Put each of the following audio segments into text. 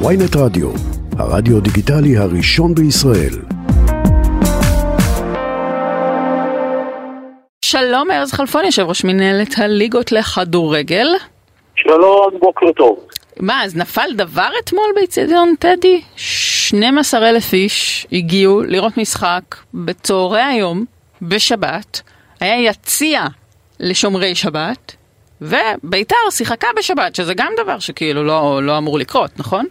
ויינט רדיו, הרדיו דיגיטלי הראשון בישראל. שלום ארז חלפון, יושב ראש מנהלת הליגות לכדורגל. שלום, בוקר טוב. מה, אז נפל דבר אתמול באיצטדיון טדי? 12 אלף איש הגיעו לראות משחק בצהרי היום, בשבת. היה יציע לשומרי שבת, וביתר שיחקה בשבת, שזה גם דבר שכאילו לא, לא אמור לקרות, נכון?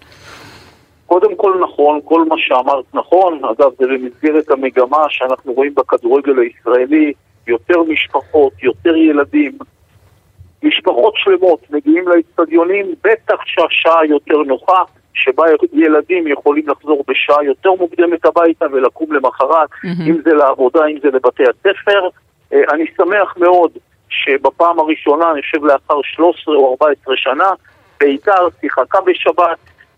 קודם כל נכון, כל מה שאמרת נכון. אגב, זה במסגרת המגמה שאנחנו רואים בכדורגל הישראלי, יותר משפחות, יותר ילדים, משפחות שלמות מגיעים לאצטדיונים, בטח שהשעה יותר נוחה, שבה ילדים יכולים לחזור בשעה יותר מוקדמת הביתה ולקום למחרת, mm-hmm. אם זה לעבודה, אם זה לבתי הספר. אה, אני שמח מאוד שבפעם הראשונה, אני חושב לאחר 13 או 14 שנה, בית"ר שיחקה בשבת,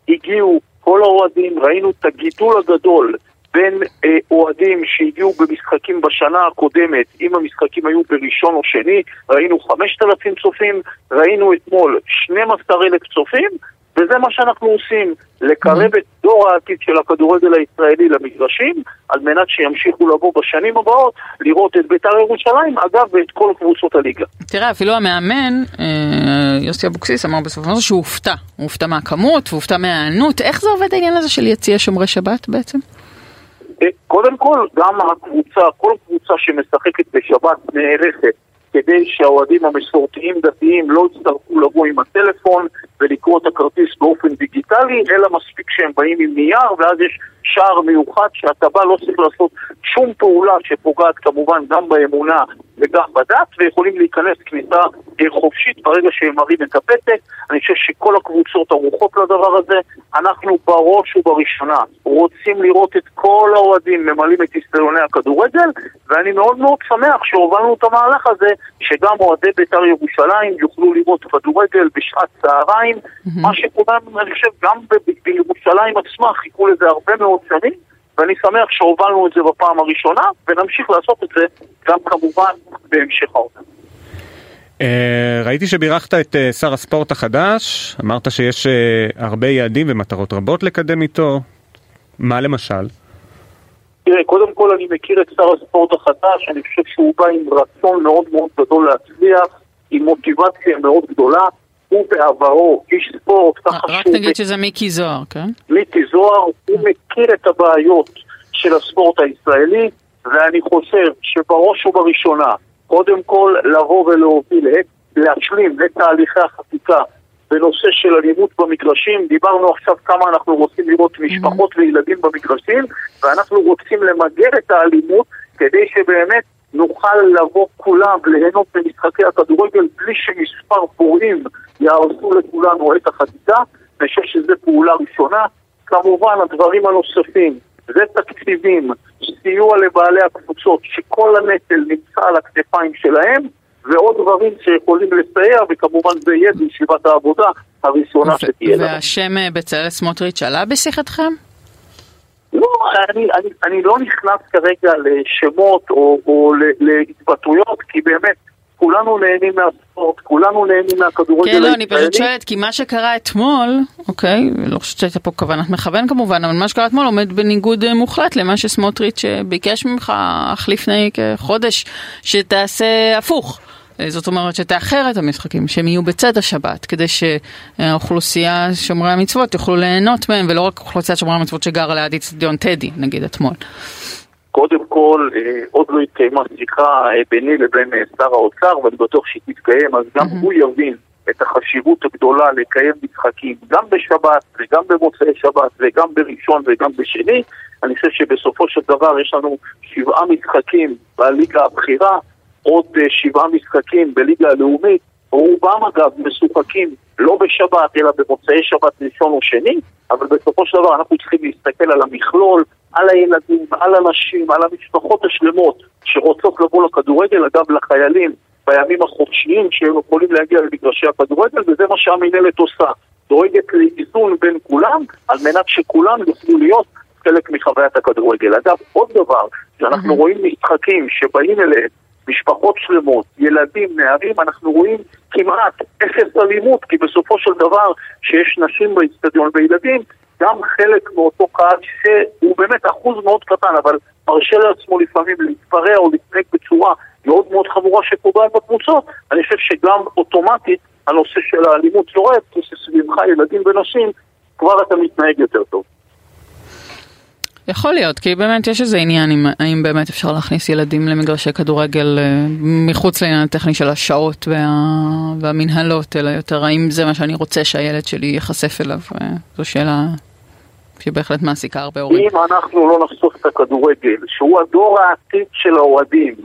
הגיעו כל האוהדים, ראינו את הגידול הגדול בין אה, אוהדים שהגיעו במשחקים בשנה הקודמת, אם המשחקים היו בראשון או שני, ראינו 5,000 צופים, ראינו אתמול 12,000 צופים, וזה מה שאנחנו עושים, לקרב. את דור העתיד של הכדורגל הישראלי למגרשים, על מנת שימשיכו לבוא בשנים הבאות לראות את בית"ר ירושלים, אגב, ואת כל קבוצות הליגה. תראה, אפילו המאמן, אה, יוסי אבוקסיס, אמר בסופו של דבר שהוא הופתע. הוא הופתע מהכמות, הוא הופתע מההיענות. איך זה עובד העניין הזה של יציע שומרי שבת בעצם? קודם כל, גם הקבוצה, כל קבוצה שמשחקת בשבת נערכת כדי שהאוהדים המסורתיים דתיים לא יצטרכו לבוא עם הטלפון ולקרוא את הכרטיס באופן דיגיטלי, אלא מספיק שהם באים עם נייר, ואז יש שער מיוחד שאתה בא, לא צריך לעשות שום פעולה שפוגעת כמובן גם באמונה וגם בדת, ויכולים להיכנס כניסה חופשית ברגע שהם מראים את הפתק. אני חושב שכל הקבוצות ערוכות לדבר הזה. אנחנו בראש ובראשונה רוצים לראות את כל האוהדים ממלאים את היסטריוני הכדורגל, ואני מאוד מאוד שמח שהובלנו את המהלך הזה, שגם אוהדי בית"ר ירושלים יוכלו לראות כדורגל בשעת צהריים, mm-hmm. מה שכולם, אני חושב, גם בירושלים עצמה חיכו לזה הרבה מאוד שנים. ואני שמח שהובלנו את זה בפעם הראשונה, ונמשיך לעשות את זה גם כמובן בהמשך העונה. אה, ראיתי שבירכת את אה, שר הספורט החדש, אמרת שיש אה, הרבה יעדים ומטרות רבות לקדם איתו, מה למשל? תראה, קודם כל אני מכיר את שר הספורט החדש, אני חושב שהוא בא עם רצון מאוד מאוד גדול להצליח, עם מוטיבציה מאוד גדולה. הוא בעברו איש ספורט, ככה שהוא... רק נגיד שזה מיקי זוהר, כן? מיקי זוהר, הוא מכיר את הבעיות של הספורט הישראלי, ואני חושב שבראש ובראשונה, קודם כל לבוא ולהוביל, להשלים את תהליכי החקיקה בנושא של אלימות במגרשים. דיברנו עכשיו כמה אנחנו רוצים לראות משפחות וילדים במגרשים, ואנחנו רוצים למגר את האלימות כדי שבאמת נוכל לבוא כולם ליהנות במשחקי הכדורגל בלי שמספר פורעים יהרסו לכולנו את החקיקה. אני חושב שזו פעולה ראשונה. כמובן, הדברים הנוספים זה תקציבים, סיוע לבעלי הקבוצות, שכל הנטל נמצא על הכתפיים שלהם, ועוד דברים שיכולים לסייע, וכמובן זה יהיה בישיבת העבודה הראשונה שתהיה לנו. והשם אה, בצלאל סמוטריץ' עלה בשיחתכם? לא, אני, אני, אני לא נכנס כרגע לשמות או, או להתבטאויות, כי באמת כולנו נהנים מהספורט, כולנו נהנים מהכדורגל הישראלי. כן, לא, אני פשוט שואלת, כי מה שקרה אתמול, אוקיי, לא חושבת שהייתה פה כוונת מכוון כמובן, אבל מה שקרה אתמול עומד בניגוד אה, מוחלט למה שסמוטריץ' אה, ביקש ממך אך לפני כחודש, שתעשה הפוך. אה, זאת אומרת שתאחר את המשחקים, שהם יהיו בצד השבת, כדי שהאוכלוסייה שומרי המצוות יוכלו ליהנות מהם, ולא רק אוכלוסיית שומרי המצוות שגרה ליד איצטדיון טדי, נגיד אתמול. קודם כל, אה, עוד לא התקיימה שיחה אה, ביני לבין אה, שר האוצר, ואני בטוח שהיא תתקיים, אז גם הוא יבין את החשיבות הגדולה לקיים משחקים גם בשבת וגם במוצאי שבת וגם בראשון וגם בשני. אני חושב שבסופו של דבר יש לנו שבעה משחקים בליגה הבכירה, עוד שבעה משחקים בליגה הלאומית, רובם אגב משוחקים לא בשבת אלא במוצאי שבת ראשון או שני, אבל בסופו של דבר אנחנו צריכים להסתכל על המכלול, על הילדים, על הנשים, על המשפחות השלמות שרוצות לבוא לכדורגל, אגב לחיילים בימים החופשיים שהם יכולים להגיע למגרשי הכדורגל, וזה מה שהמינהלת עושה. דואגת לאיזון בין כולם, על מנת שכולם יוכלו להיות חלק מחוויית הכדורגל. אגב, עוד דבר, שאנחנו mm-hmm. רואים משחקים שבאים אליהם משפחות שלמות, ילדים, נערים, אנחנו רואים כמעט אפס אלימות, כי בסופו של דבר, שיש נשים באצטדיון וילדים, גם חלק מאותו קהל שהוא באמת אחוז מאוד קטן, אבל מרשה לעצמו לפעמים להתפרע או להתנהג בצורה מאוד מאוד חמורה שפוגעת בקבוצות, אני חושב שגם אוטומטית הנושא של האלימות יורד, כי סביבך ילדים ונשים, כבר אתה מתנהג יותר טוב. יכול להיות, כי באמת יש איזה עניין אם, האם באמת אפשר להכניס ילדים למגרשי כדורגל אה, מחוץ לעניין הטכני של השעות וה, והמנהלות, אלא יותר האם זה מה שאני רוצה שהילד שלי ייחשף אליו. אה, זו שאלה שבהחלט מעסיקה הרבה הורים. אם אנחנו לא נחשוף את הכדורגל, שהוא הדור העתיד של האוהדים,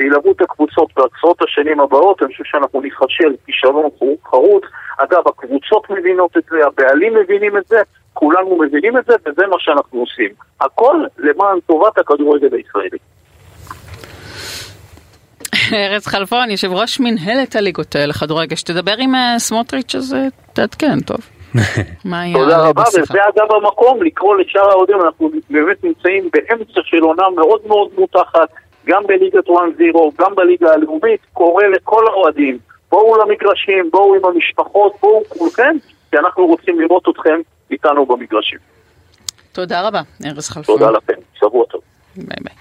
שילוו את הקבוצות בעשרות השנים הבאות, אני חושב שאנחנו נחשל כישלון חרוץ. אגב, הקבוצות מבינות את זה, הבעלים מבינים את זה, כולנו מבינים את זה, וזה מה שאנחנו עושים. הכל למען טובת הכדורגל הישראלי. ארז חלפון, יושב ראש מנהלת הליגות לכדורגל, שתדבר עם אה, סמוטריץ' אז אה, תעדכן, טוב. תודה רבה, וזה אגב המקום לקרוא לשאר האוהדים, אנחנו באמת נמצאים באמצע של עונה מאוד מאוד מותחת, גם בליגת 1-0, גם בליגה הלאומית, קורא לכל האוהדים, בואו למגרשים, בואו עם המשפחות, בואו כולכם, כי אנחנו רוצים לראות אתכם איתנו במגרשים. תודה רבה, ארז חלפון. תודה לכם, שבוע טוב. ביי ביי.